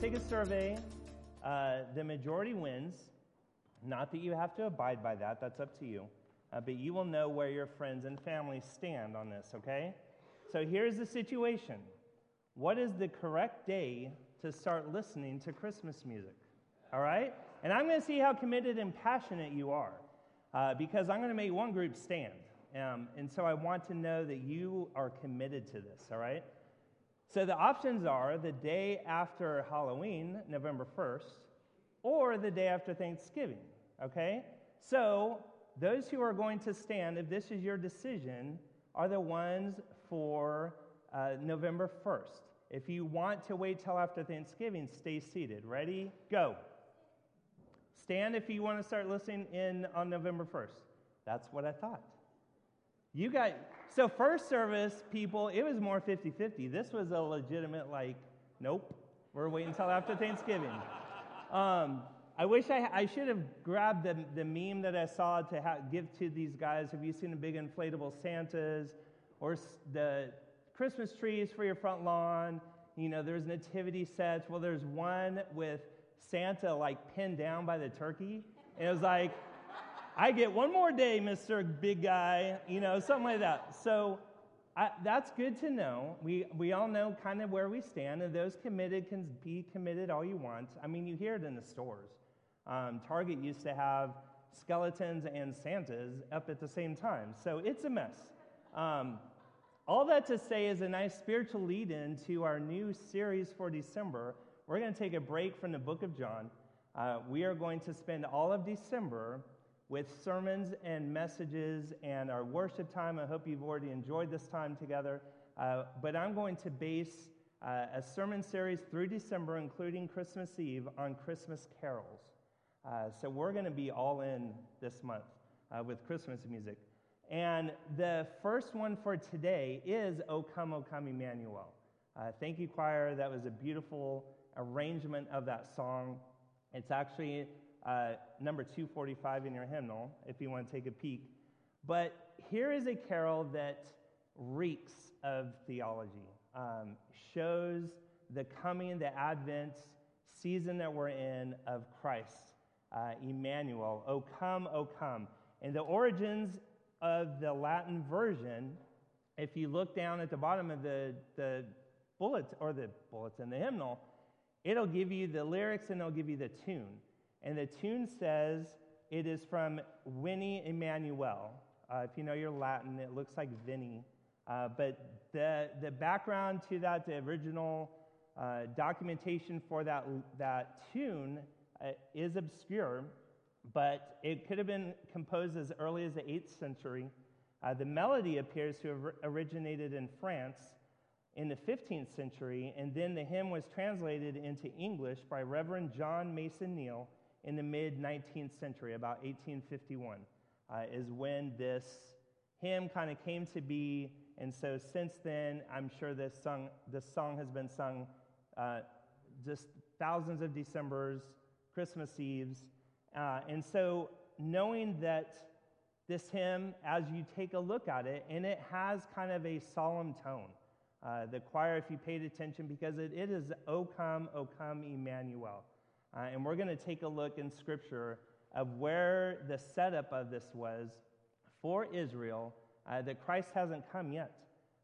take a survey. Uh, the majority wins. Not that you have to abide by that, that's up to you. Uh, but you will know where your friends and family stand on this, okay? So here's the situation What is the correct day to start listening to Christmas music? All right? And I'm going to see how committed and passionate you are uh, because I'm going to make one group stand. Um, and so I want to know that you are committed to this, all right? So the options are the day after Halloween, November 1st, or the day after Thanksgiving, okay? So those who are going to stand, if this is your decision, are the ones for uh, November 1st. If you want to wait till after Thanksgiving, stay seated. Ready? Go. Stand if you want to start listening in on November 1st. That's what I thought. You got, so first service, people, it was more 50 50. This was a legitimate, like, nope, we're waiting until after Thanksgiving. Um, I wish I, I should have grabbed the, the meme that I saw to ha- give to these guys. Have you seen the big inflatable Santas or the Christmas trees for your front lawn? You know, there's nativity sets. Well, there's one with Santa like pinned down by the turkey. And it was like, I get one more day, Mr. Big Guy, you know, something like that. So I, that's good to know. We, we all know kind of where we stand, and those committed can be committed all you want. I mean, you hear it in the stores. Um, Target used to have skeletons and Santas up at the same time. So it's a mess. Um, all that to say is a nice spiritual lead in to our new series for December. We're going to take a break from the book of John. Uh, we are going to spend all of December with sermons and messages and our worship time. I hope you've already enjoyed this time together. Uh, but I'm going to base uh, a sermon series through December, including Christmas Eve, on Christmas carols. Uh, so we're going to be all in this month uh, with Christmas music. And the first one for today is O Come, O Come, Emmanuel. Uh, thank you, choir. That was a beautiful arrangement of that song. It's actually uh, number 245 in your hymnal if you want to take a peek. But here is a carol that reeks of theology, um, shows the coming, the Advent season that we're in of Christ uh, Emmanuel, O come, O come. And the origins of the Latin version, if you look down at the bottom of the, the bullet or the bullets in the hymnal, it'll give you the lyrics and it'll give you the tune. And the tune says it is from Veni Emmanuel. Uh, if you know your Latin, it looks like Vinny. Uh, but the, the background to that, the original uh, documentation for that, that tune uh, is obscure, but it could have been composed as early as the 8th century. Uh, the melody appears to have originated in France in the 15th century, and then the hymn was translated into English by Reverend John Mason Neale in the mid 19th century, about 1851, uh, is when this hymn kind of came to be. And so since then, I'm sure this song, this song has been sung uh, just thousands of Decembers, Christmas Eves. Uh, and so, knowing that this hymn, as you take a look at it, and it has kind of a solemn tone. Uh, the choir, if you paid attention, because it, it is, O come, O come, Emmanuel. Uh, and we're going to take a look in Scripture of where the setup of this was for Israel, uh, that Christ hasn't come yet.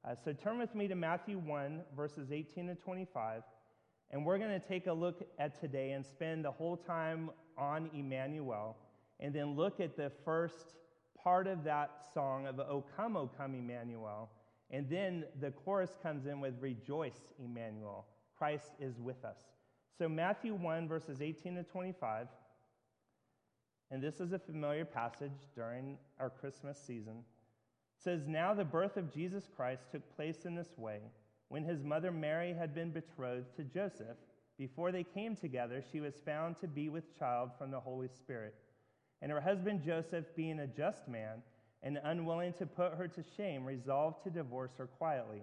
Uh, so turn with me to Matthew 1, verses 18 to 25. And we're going to take a look at today and spend the whole time on Emmanuel, and then look at the first part of that song of O come, O come, Emmanuel. And then the chorus comes in with Rejoice, Emmanuel. Christ is with us. So, Matthew 1, verses 18 to 25, and this is a familiar passage during our Christmas season, says, Now the birth of Jesus Christ took place in this way. When his mother Mary had been betrothed to Joseph, before they came together, she was found to be with child from the Holy Spirit. And her husband Joseph, being a just man and unwilling to put her to shame, resolved to divorce her quietly.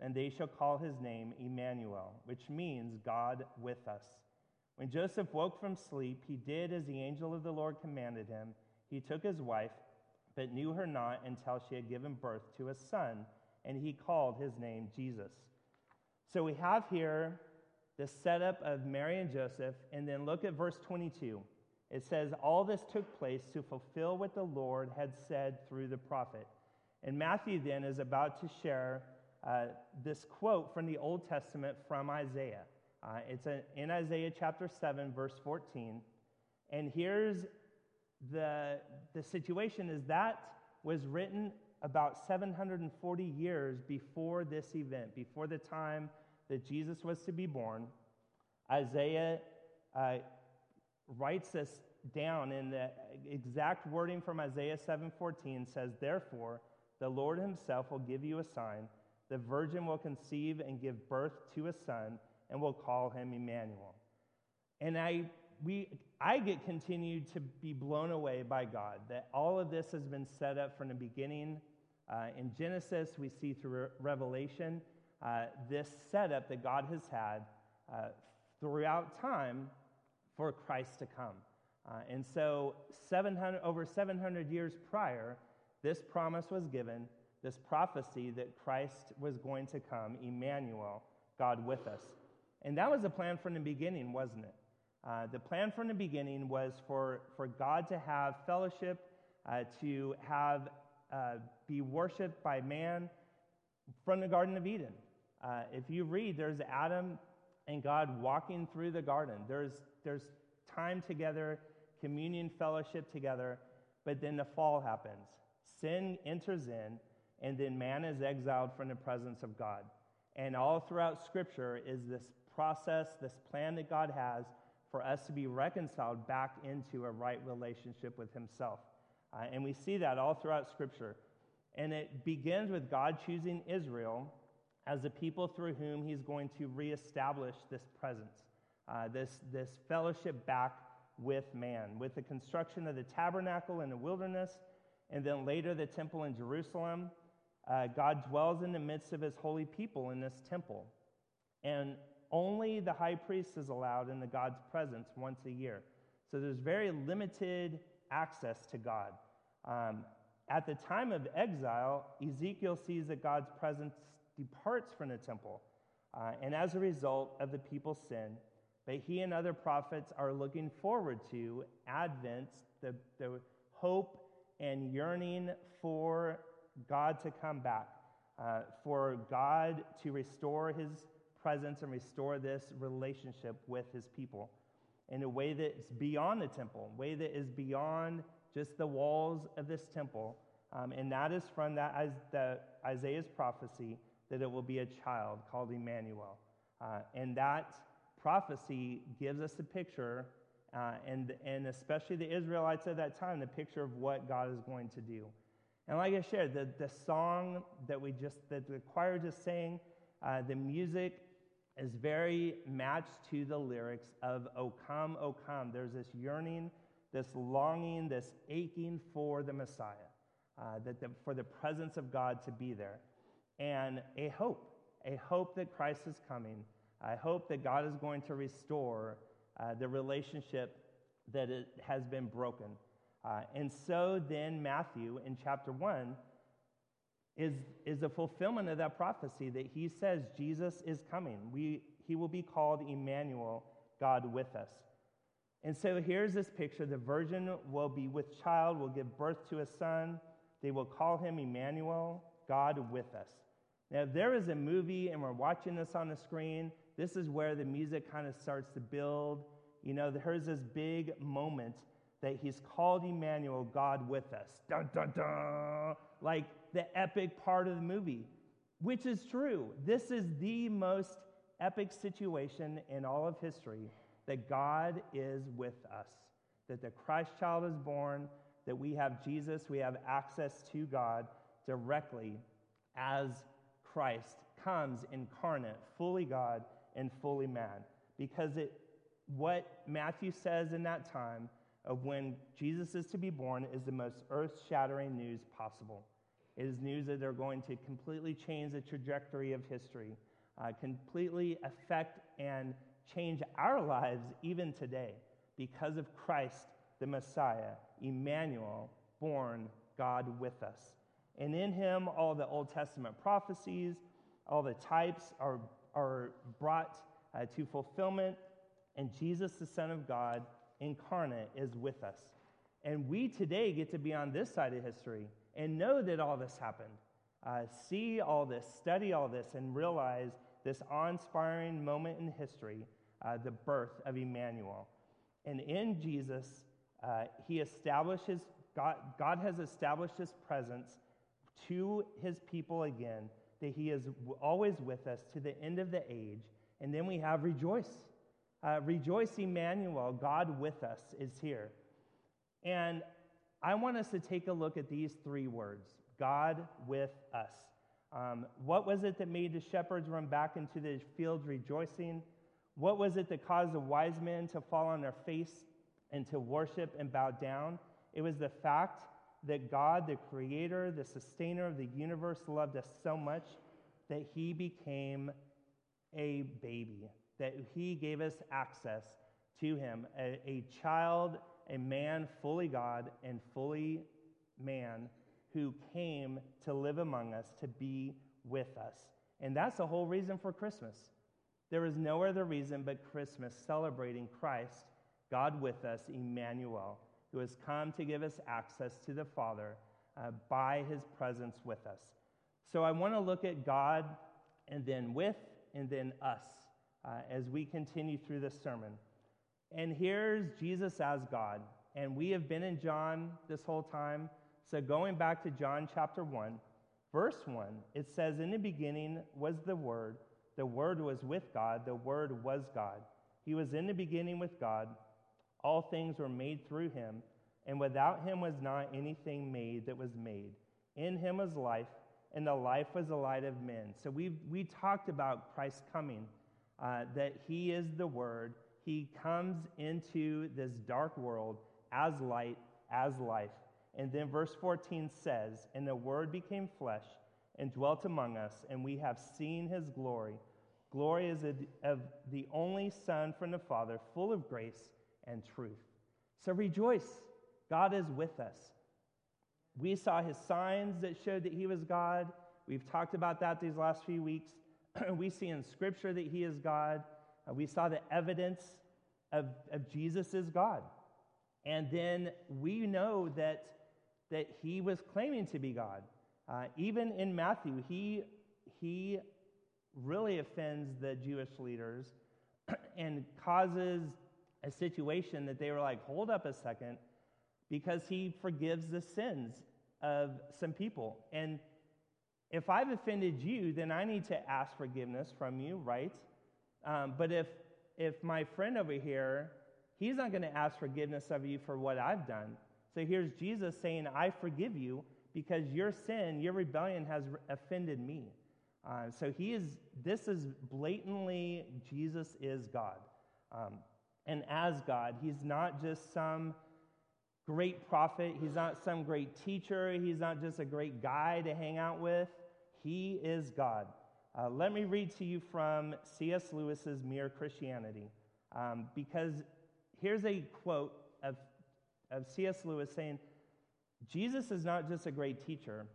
and they shall call his name Emmanuel, which means God with us. When Joseph woke from sleep, he did as the angel of the Lord commanded him. He took his wife, but knew her not until she had given birth to a son, and he called his name Jesus. So we have here the setup of Mary and Joseph, and then look at verse 22. It says, All this took place to fulfill what the Lord had said through the prophet. And Matthew then is about to share uh, this quote from the Old Testament from Isaiah. Uh, it's a, in Isaiah chapter 7, verse 14. And here's the, the situation is that was written about 740 years before this event, before the time that Jesus was to be born, Isaiah uh, writes this down in the exact wording from Isaiah 7:14 says, "Therefore, the Lord himself will give you a sign: the virgin will conceive and give birth to a son, and will call him Emmanuel." And I we I get continued to be blown away by God that all of this has been set up from the beginning. Uh, in Genesis, we see through Revelation uh, this setup that God has had uh, throughout time for Christ to come. Uh, and so, 700, over 700 years prior, this promise was given, this prophecy that Christ was going to come, Emmanuel, God with us. And that was the plan from the beginning, wasn't it? Uh, the plan from the beginning was for, for God to have fellowship, uh, to have uh, be worshiped by man from the Garden of Eden. Uh, if you read, there's Adam and God walking through the garden. There's, there's time together, communion, fellowship together, but then the fall happens. Sin enters in, and then man is exiled from the presence of God. And all throughout Scripture is this process, this plan that God has for us to be reconciled back into a right relationship with Himself. Uh, and we see that all throughout Scripture. And it begins with God choosing Israel as the people through whom he's going to reestablish this presence, uh, this, this fellowship back with man, with the construction of the tabernacle in the wilderness, and then later the temple in Jerusalem. Uh, God dwells in the midst of his holy people in this temple. And only the high priest is allowed in the God's presence once a year. So there's very limited access to God. Um, at the time of exile, Ezekiel sees that God's presence departs from the temple. Uh, and as a result of the people's sin, but he and other prophets are looking forward to Advent, the, the hope and yearning for God to come back, uh, for God to restore his presence and restore this relationship with his people in a way that's beyond the temple, a way that is beyond just the walls of this temple. Um, and that is from that, as the Isaiah's prophecy that it will be a child called Emmanuel. Uh, and that prophecy gives us a picture, uh, and, and especially the Israelites at that time, the picture of what God is going to do. And like I shared, the, the song that we just, that the choir just sang, uh, the music is very matched to the lyrics of O come, O come. There's this yearning, this longing, this aching for the Messiah, uh, that the, for the presence of God to be there and a hope, a hope that Christ is coming. I hope that God is going to restore uh, the relationship that it has been broken. Uh, and so then, Matthew in chapter 1 is, is a fulfillment of that prophecy that he says Jesus is coming. We, he will be called Emmanuel, God with us. And so here's this picture the virgin will be with child, will give birth to a son. They will call him Emmanuel, God with us. Now, if there is a movie and we're watching this on the screen, this is where the music kind of starts to build. You know, there's this big moment that he's called Emmanuel, God with us. Dun, dun, dun. Like the epic part of the movie, which is true. This is the most epic situation in all of history that God is with us, that the Christ child is born, that we have Jesus, we have access to God directly as Christ comes incarnate, fully God and fully man, because it what Matthew says in that time of when Jesus is to be born is the most earth shattering news possible. It is news that are going to completely change the trajectory of history, uh, completely affect and change our lives even today because of Christ, the Messiah, Emmanuel, born God with us. And in him, all the Old Testament prophecies, all the types are, are brought uh, to fulfillment, and Jesus, the Son of God, incarnate, is with us. And we today get to be on this side of history and know that all this happened. Uh, see all this, study all this, and realize this awe inspiring moment in history uh, the birth of Emmanuel. And in Jesus, uh, he establishes, God, God has established his presence to his people again, that he is always with us to the end of the age. And then we have rejoice. Uh, rejoice, Emmanuel, God with us is here. And I want us to take a look at these three words God with us. Um, what was it that made the shepherds run back into the fields rejoicing? What was it that caused the wise men to fall on their face and to worship and bow down? It was the fact that God, the creator, the sustainer of the universe, loved us so much that he became a baby, that he gave us access to him, a, a child, a man fully God and fully man who came to live among us, to be with us. And that's the whole reason for Christmas. There is no other reason but Christmas celebrating Christ, God with us, Emmanuel, who has come to give us access to the Father uh, by his presence with us. So I want to look at God and then with and then us uh, as we continue through this sermon. And here's Jesus as God. And we have been in John this whole time. So going back to John chapter 1, verse 1, it says, In the beginning was the Word the Word was with God, the Word was God. He was in the beginning with God. All things were made through him, and without him was not anything made that was made. In him was life, and the life was the light of men. So we we talked about Christ coming, uh, that he is the Word. He comes into this dark world as light, as life. And then verse 14 says, And the Word became flesh and dwelt among us, and we have seen his glory. Glory is of the only Son from the Father, full of grace and truth. So rejoice, God is with us. We saw his signs that showed that he was God. We've talked about that these last few weeks. we see in Scripture that he is God. Uh, we saw the evidence of, of Jesus is God. And then we know that, that he was claiming to be God. Uh, even in Matthew, he, he really offends the Jewish leaders and causes a situation that they were like, hold up a second, because he forgives the sins of some people. And if I've offended you, then I need to ask forgiveness from you, right? Um, but if if my friend over here, he's not going to ask forgiveness of you for what I've done. So here's Jesus saying, I forgive you because your sin, your rebellion has offended me. Uh, so he is, this is blatantly, Jesus is God. Um, and as God, he's not just some great prophet, he's not some great teacher, he's not just a great guy to hang out with. He is God. Uh, let me read to you from C.S. Lewis's Mere Christianity, um, because here's a quote of, of C.S. Lewis saying, Jesus is not just a great teacher,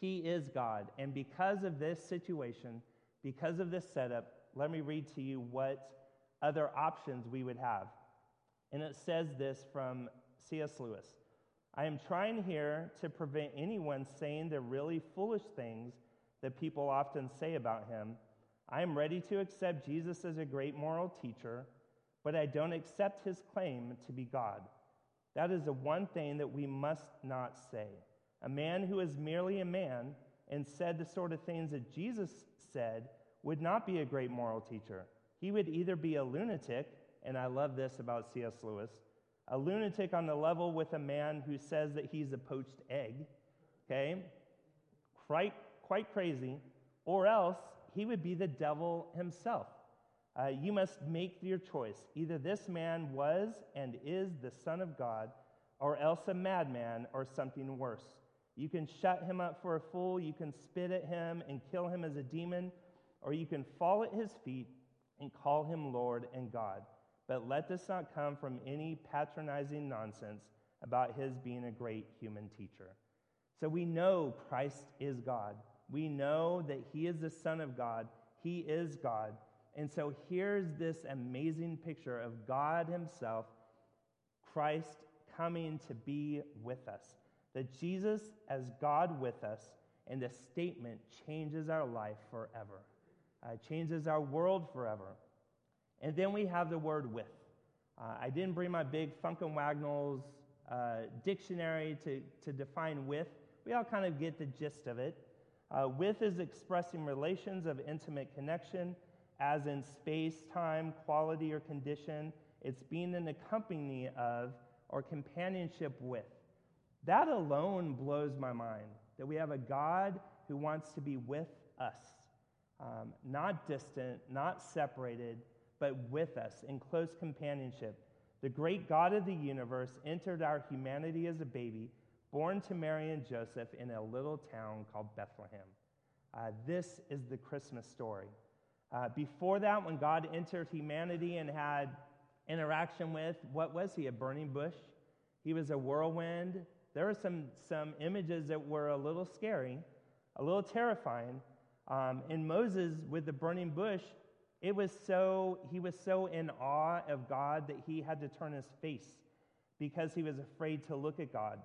he is God. And because of this situation, because of this setup, let me read to you what other options we would have. And it says this from C.S. Lewis I am trying here to prevent anyone saying the really foolish things that people often say about him. I am ready to accept Jesus as a great moral teacher, but I don't accept his claim to be God. That is the one thing that we must not say. A man who is merely a man and said the sort of things that Jesus said would not be a great moral teacher. He would either be a lunatic, and I love this about C.S. Lewis, a lunatic on the level with a man who says that he's a poached egg, okay? Quite, quite crazy, or else he would be the devil himself. Uh, you must make your choice. Either this man was and is the Son of God, or else a madman or something worse. You can shut him up for a fool, you can spit at him and kill him as a demon, or you can fall at his feet and call him Lord and God. But let this not come from any patronizing nonsense about his being a great human teacher. So we know Christ is God. We know that he is the Son of God. He is God. And so here's this amazing picture of God Himself, Christ coming to be with us. That Jesus, as God with us, and the statement changes our life forever, uh, changes our world forever. And then we have the word with. Uh, I didn't bring my big Funk and Wagnalls uh, dictionary to, to define with. We all kind of get the gist of it. Uh, with is expressing relations of intimate connection as in space, time, quality, or condition. It's being in the company of or companionship with. That alone blows my mind that we have a God who wants to be with us, um, not distant, not separated, but with us in close companionship. The great God of the universe entered our humanity as a baby, born to Mary and Joseph in a little town called Bethlehem. Uh, this is the Christmas story. Uh, before that, when God entered humanity and had interaction with, what was he? A burning bush? He was a whirlwind. There were some, some images that were a little scary, a little terrifying. Um, and Moses, with the burning bush, it was so, he was so in awe of God that he had to turn his face because he was afraid to look at God.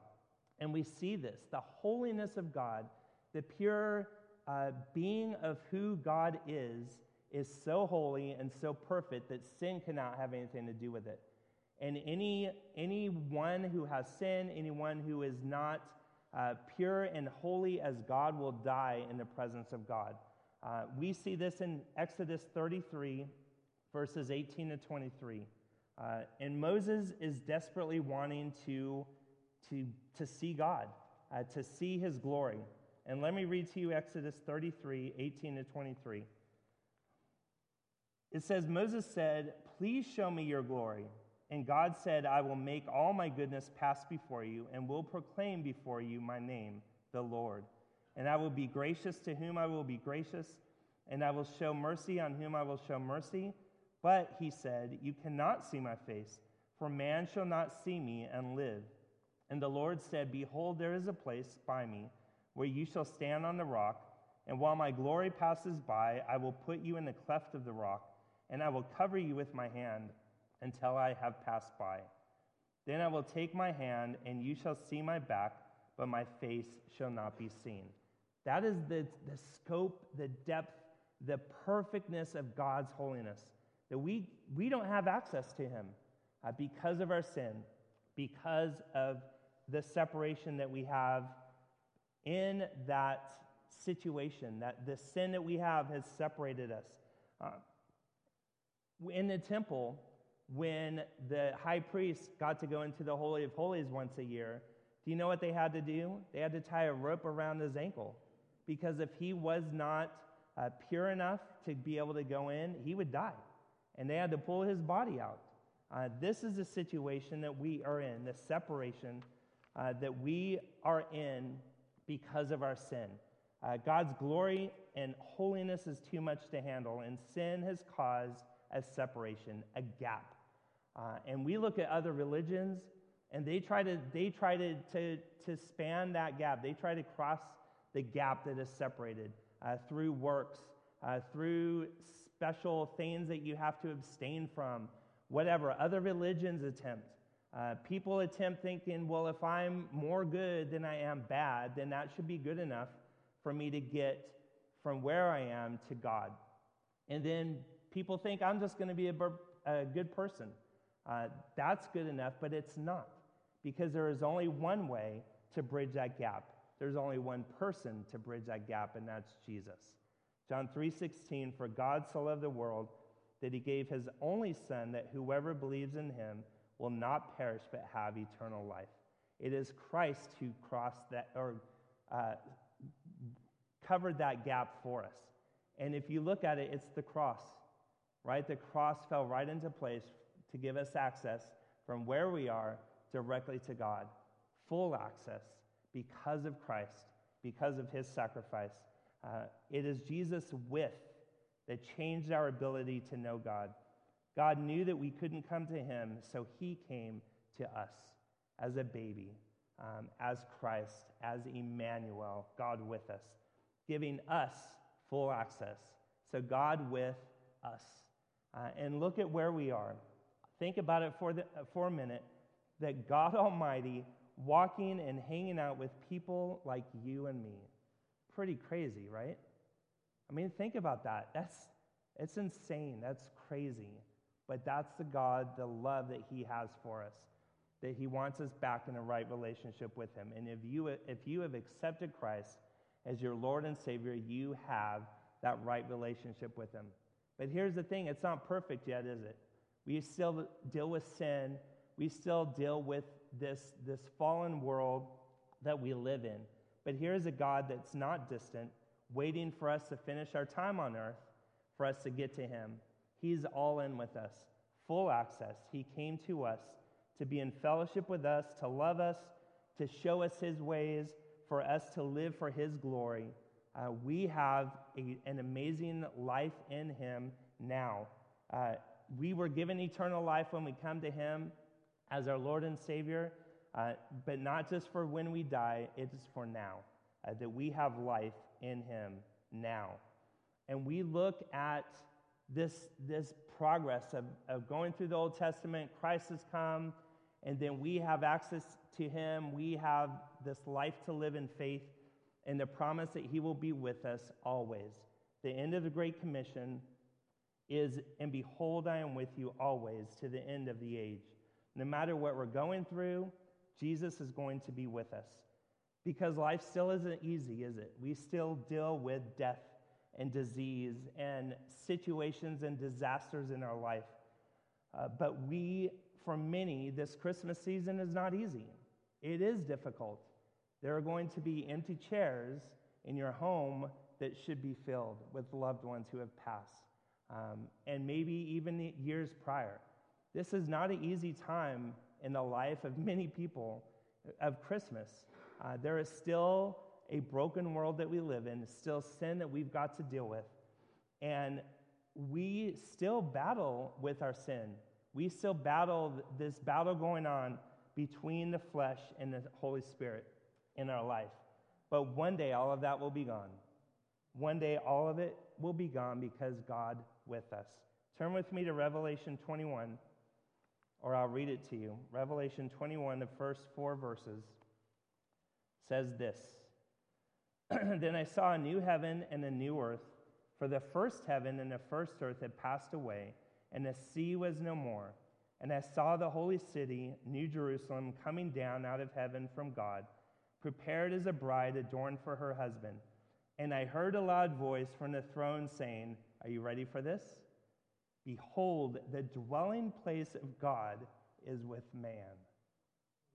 And we see this the holiness of God, the pure uh, being of who God is, is so holy and so perfect that sin cannot have anything to do with it. And any anyone who has sin, anyone who is not uh, pure and holy as God, will die in the presence of God. Uh, we see this in Exodus 33, verses 18 to 23. Uh, and Moses is desperately wanting to, to, to see God, uh, to see his glory. And let me read to you Exodus 33, 18 to 23. It says, Moses said, Please show me your glory. And God said, I will make all my goodness pass before you, and will proclaim before you my name, the Lord. And I will be gracious to whom I will be gracious, and I will show mercy on whom I will show mercy. But he said, You cannot see my face, for man shall not see me and live. And the Lord said, Behold, there is a place by me where you shall stand on the rock, and while my glory passes by, I will put you in the cleft of the rock and I will cover you with my hand until I have passed by. Then I will take my hand, and you shall see my back, but my face shall not be seen. That is the, the scope, the depth, the perfectness of God's holiness. That we, we don't have access to Him uh, because of our sin, because of the separation that we have in that situation, that the sin that we have has separated us. Uh, in the temple, when the high priest got to go into the Holy of Holies once a year, do you know what they had to do? They had to tie a rope around his ankle. Because if he was not uh, pure enough to be able to go in, he would die. And they had to pull his body out. Uh, this is the situation that we are in, the separation uh, that we are in because of our sin. Uh, God's glory and holiness is too much to handle, and sin has caused a separation, a gap. Uh, and we look at other religions, and they try to they try to, to, to span that gap. They try to cross the gap that is separated uh, through works, uh, through special things that you have to abstain from, whatever. Other religions attempt. Uh, people attempt thinking, well, if I'm more good than I am bad, then that should be good enough for me to get from where I am to God. And then people think I'm just going to be a, a, good person. Uh, that's good enough, but it's not. Because there is only one way to bridge that gap. There's only one person to bridge that gap, and that's Jesus. John 3:16, for God so loved the world that he gave his only son that whoever believes in him will not perish but have eternal life. It is Christ who crossed that or uh, covered that gap for us. And if you look at it, it's the cross. right? The cross fell right into place to give us access from where we are directly to God. Full access because of Christ, because of his sacrifice. Uh, it is Jesus' with that changed our ability to know God. God knew that we couldn't come to him, so he came to us as a baby, um, as Christ, as Emmanuel, God with us, giving us full access. So, God with us. Uh, and look at where we are. Think about it for, the, for a minute that God Almighty walking and hanging out with people like you and me. Pretty crazy, right? I mean, think about that. That's it's insane. That's crazy. But that's the God, the love that He has for us, that He wants us back in a right relationship with Him. And if you, if you have accepted Christ as your Lord and Savior, you have that right relationship with Him. But here's the thing it's not perfect yet, is it? We still deal with sin, we still deal with this, this fallen world that we live in. But here's a God that's not distant, waiting for us to finish our time on earth, for us to get to Him. He's all in with us, full access. He came to us to be in fellowship with us, to love us, to show us His ways, for us to live for His glory. Uh, we have a, an amazing life in Him now. Uh, we were given eternal life when we come to Him as our Lord and Savior, uh, but not just for when we die, it is for now, uh, that we have life in Him now. And we look at this, this progress of, of going through the Old Testament, Christ has come, and then we have access to Him. We have this life to live in faith and the promise that He will be with us always. The end of the Great Commission is, and behold, I am with you always to the end of the age. No matter what we're going through, Jesus is going to be with us. Because life still isn't easy, is it? We still deal with death and disease and situations and disasters in our life. Uh, but we, for many, this Christmas season is not easy. It is difficult. There are going to be empty chairs in your home that should be filled with loved ones who have passed, um, and maybe even years prior. This is not an easy time in the life of many people of Christmas. Uh, there is still a broken world that we live in, still sin that we've got to deal with. And we still battle with our sin. We still battle this battle going on between the flesh and the Holy Spirit in our life. But one day, all of that will be gone. One day, all of it will be gone because God with us. Turn with me to Revelation 21 or I'll read it to you. Revelation 21, the first four verses, says this Then I saw a new heaven and a new earth, for the first heaven and the first earth had passed away, and the sea was no more. And I saw the holy city, New Jerusalem, coming down out of heaven from God, prepared as a bride adorned for her husband. And I heard a loud voice from the throne saying, Are you ready for this? Behold, the dwelling place of God is with man.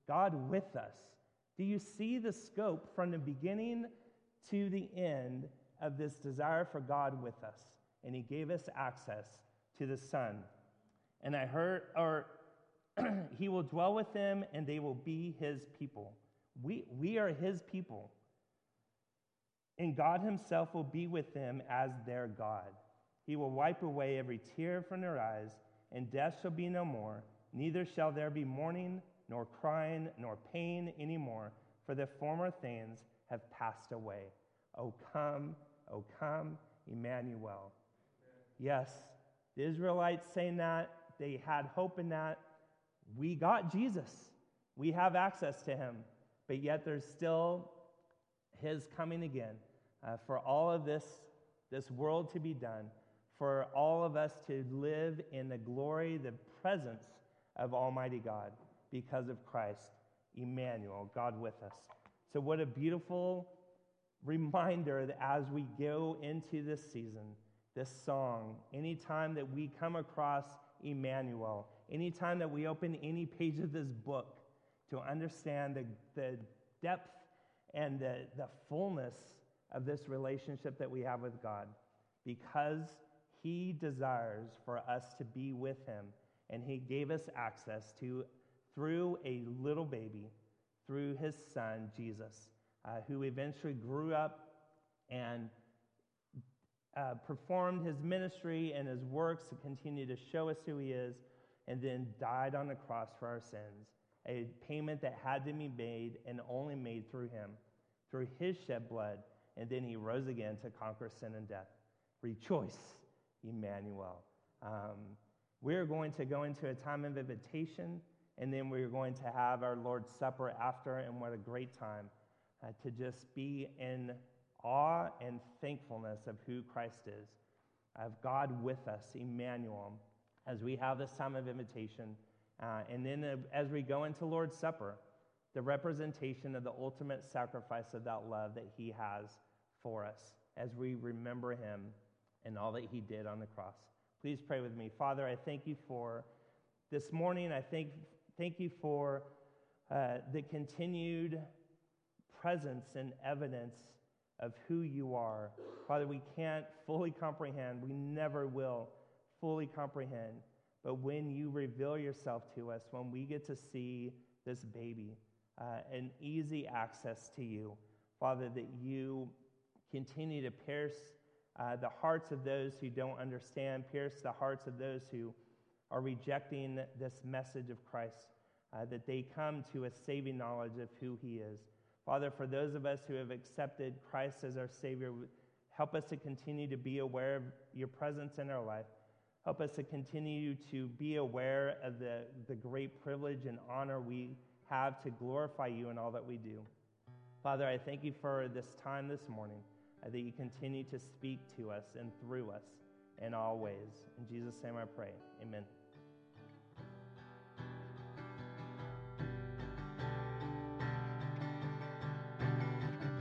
God with us. Do you see the scope from the beginning to the end of this desire for God with us? And He gave us access to the Son. And I heard, or He will dwell with them, and they will be His people. We, we are His people. And God Himself will be with them as their God. He will wipe away every tear from their eyes, and death shall be no more. Neither shall there be mourning, nor crying, nor pain any more, for the former things have passed away. O come, O come, Emmanuel. Yes, the Israelites saying that, they had hope in that. We got Jesus. We have access to him. But yet there's still his coming again uh, for all of this, this world to be done for all of us to live in the glory, the presence of Almighty God because of Christ, Emmanuel, God with us. So, what a beautiful reminder that as we go into this season, this song, anytime that we come across Emmanuel, anytime that we open any page of this book to understand the, the depth and the, the fullness of this relationship that we have with God, because He desires for us to be with Him, and He gave us access to through a little baby, through His Son, Jesus, uh, who eventually grew up and uh, performed his ministry and his works to continue to show us who he is, and then died on the cross for our sins. A payment that had to be made and only made through him, through his shed blood, and then he rose again to conquer sin and death. Rejoice, Emmanuel. Um, we're going to go into a time of invitation, and then we're going to have our Lord's Supper after, and what a great time uh, to just be in awe and thankfulness of who Christ is, of God with us, Emmanuel, as we have this time of invitation. Uh, and then uh, as we go into Lord's Supper, the representation of the ultimate sacrifice of that love that He has for us as we remember Him and all that He did on the cross. Please pray with me. Father, I thank you for this morning. I thank, thank you for uh, the continued presence and evidence of who you are. Father, we can't fully comprehend, we never will fully comprehend. But when you reveal yourself to us, when we get to see this baby, uh, an easy access to you, Father, that you continue to pierce uh, the hearts of those who don't understand, pierce the hearts of those who are rejecting this message of Christ, uh, that they come to a saving knowledge of who he is. Father, for those of us who have accepted Christ as our Savior, help us to continue to be aware of your presence in our life. Help us to continue to be aware of the, the great privilege and honor we have to glorify you in all that we do. Father, I thank you for this time this morning, uh, that you continue to speak to us and through us in always. In Jesus' name I pray. Amen.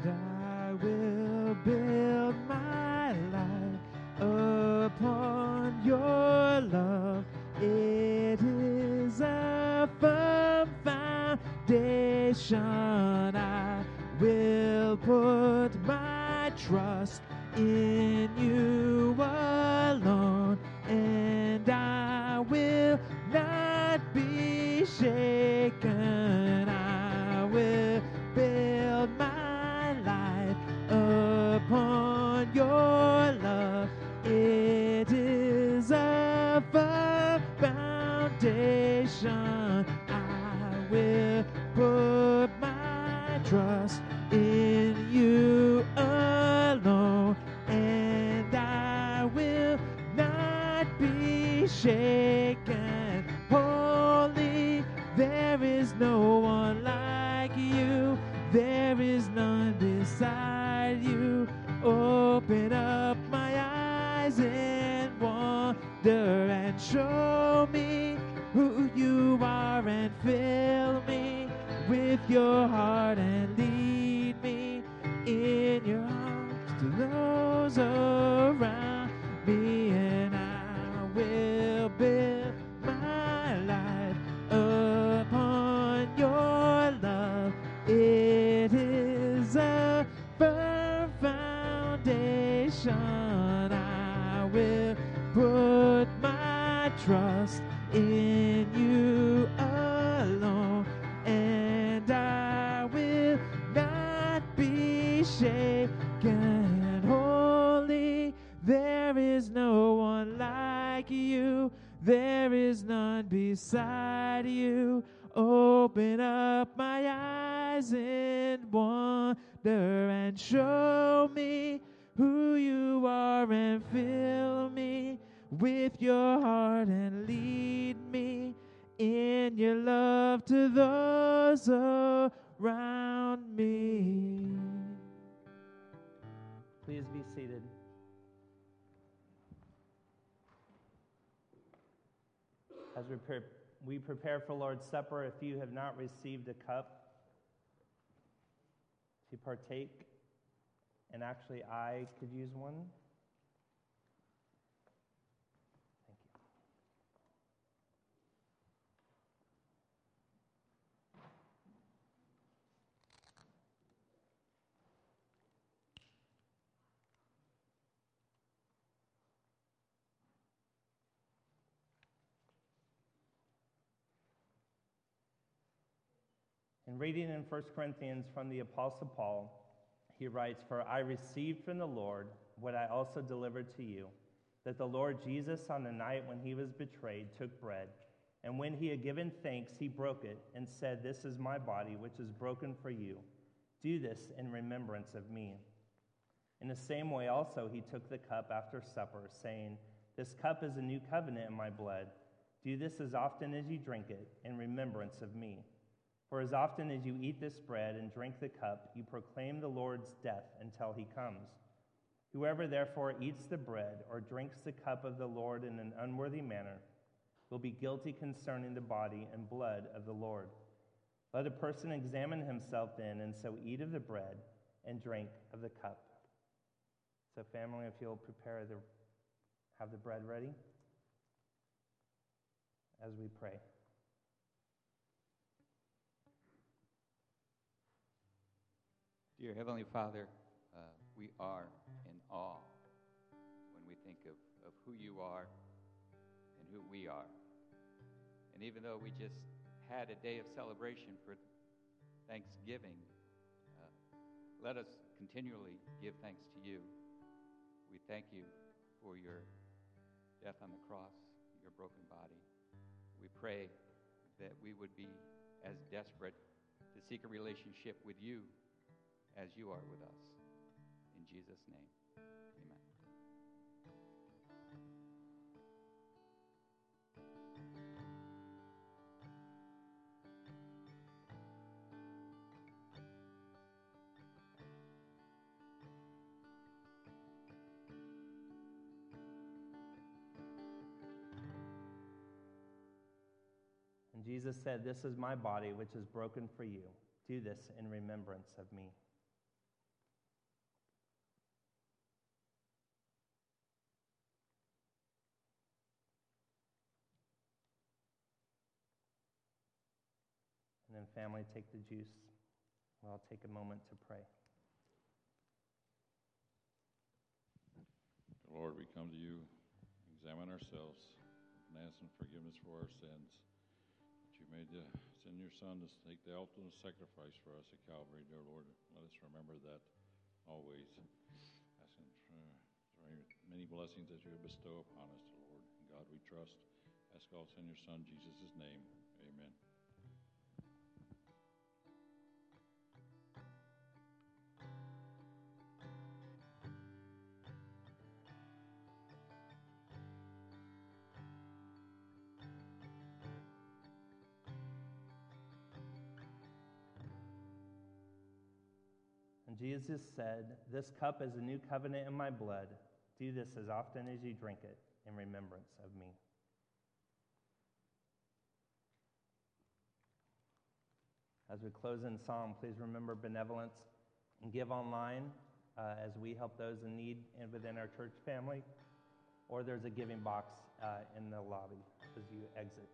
I will build my life upon your love. It is a firm foundation. I will put my trust in you shaken. I will build my life upon your love. It is a firm foundation. No one like you. There is none beside you. Open up my eyes and wonder and show me who you are and fill me with your heart and lead be seated. As we, we prepare for Lord's Supper, if you have not received a cup to partake, and actually I could use one. In reading in 1 Corinthians from the Apostle Paul, he writes, For I received from the Lord what I also delivered to you, that the Lord Jesus, on the night when he was betrayed, took bread. And when he had given thanks, he broke it and said, This is my body, which is broken for you. Do this in remembrance of me. In the same way, also, he took the cup after supper, saying, This cup is a new covenant in my blood. Do this as often as you drink it in remembrance of me. For as often as you eat this bread and drink the cup, you proclaim the Lord's death until he comes. Whoever therefore eats the bread or drinks the cup of the Lord in an unworthy manner will be guilty concerning the body and blood of the Lord. Let a person examine himself then, and so eat of the bread and drink of the cup. So, family, if you'll prepare the have the bread ready as we pray. Dear Heavenly Father, uh, we are in awe when we think of, of who you are and who we are. And even though we just had a day of celebration for Thanksgiving, uh, let us continually give thanks to you. We thank you for your death on the cross, your broken body. We pray that we would be as desperate to seek a relationship with you as you are with us. In Jesus' name, amen. And Jesus said, This is my body, which is broken for you. Do this in remembrance of me. Family, take the juice. Well, I'll take a moment to pray. Lord, we come to you, examine ourselves, and ask for forgiveness for our sins. That you made the, send your Son to take the ultimate sacrifice for us at Calvary, dear Lord. Let us remember that always. Asking for, many blessings that you bestow upon us, Lord. God we trust. Ask also in your Son, Jesus' name. Amen. Jesus said, This cup is a new covenant in my blood. Do this as often as you drink it in remembrance of me. As we close in psalm, please remember benevolence and give online uh, as we help those in need and within our church family. Or there's a giving box uh, in the lobby as you exit.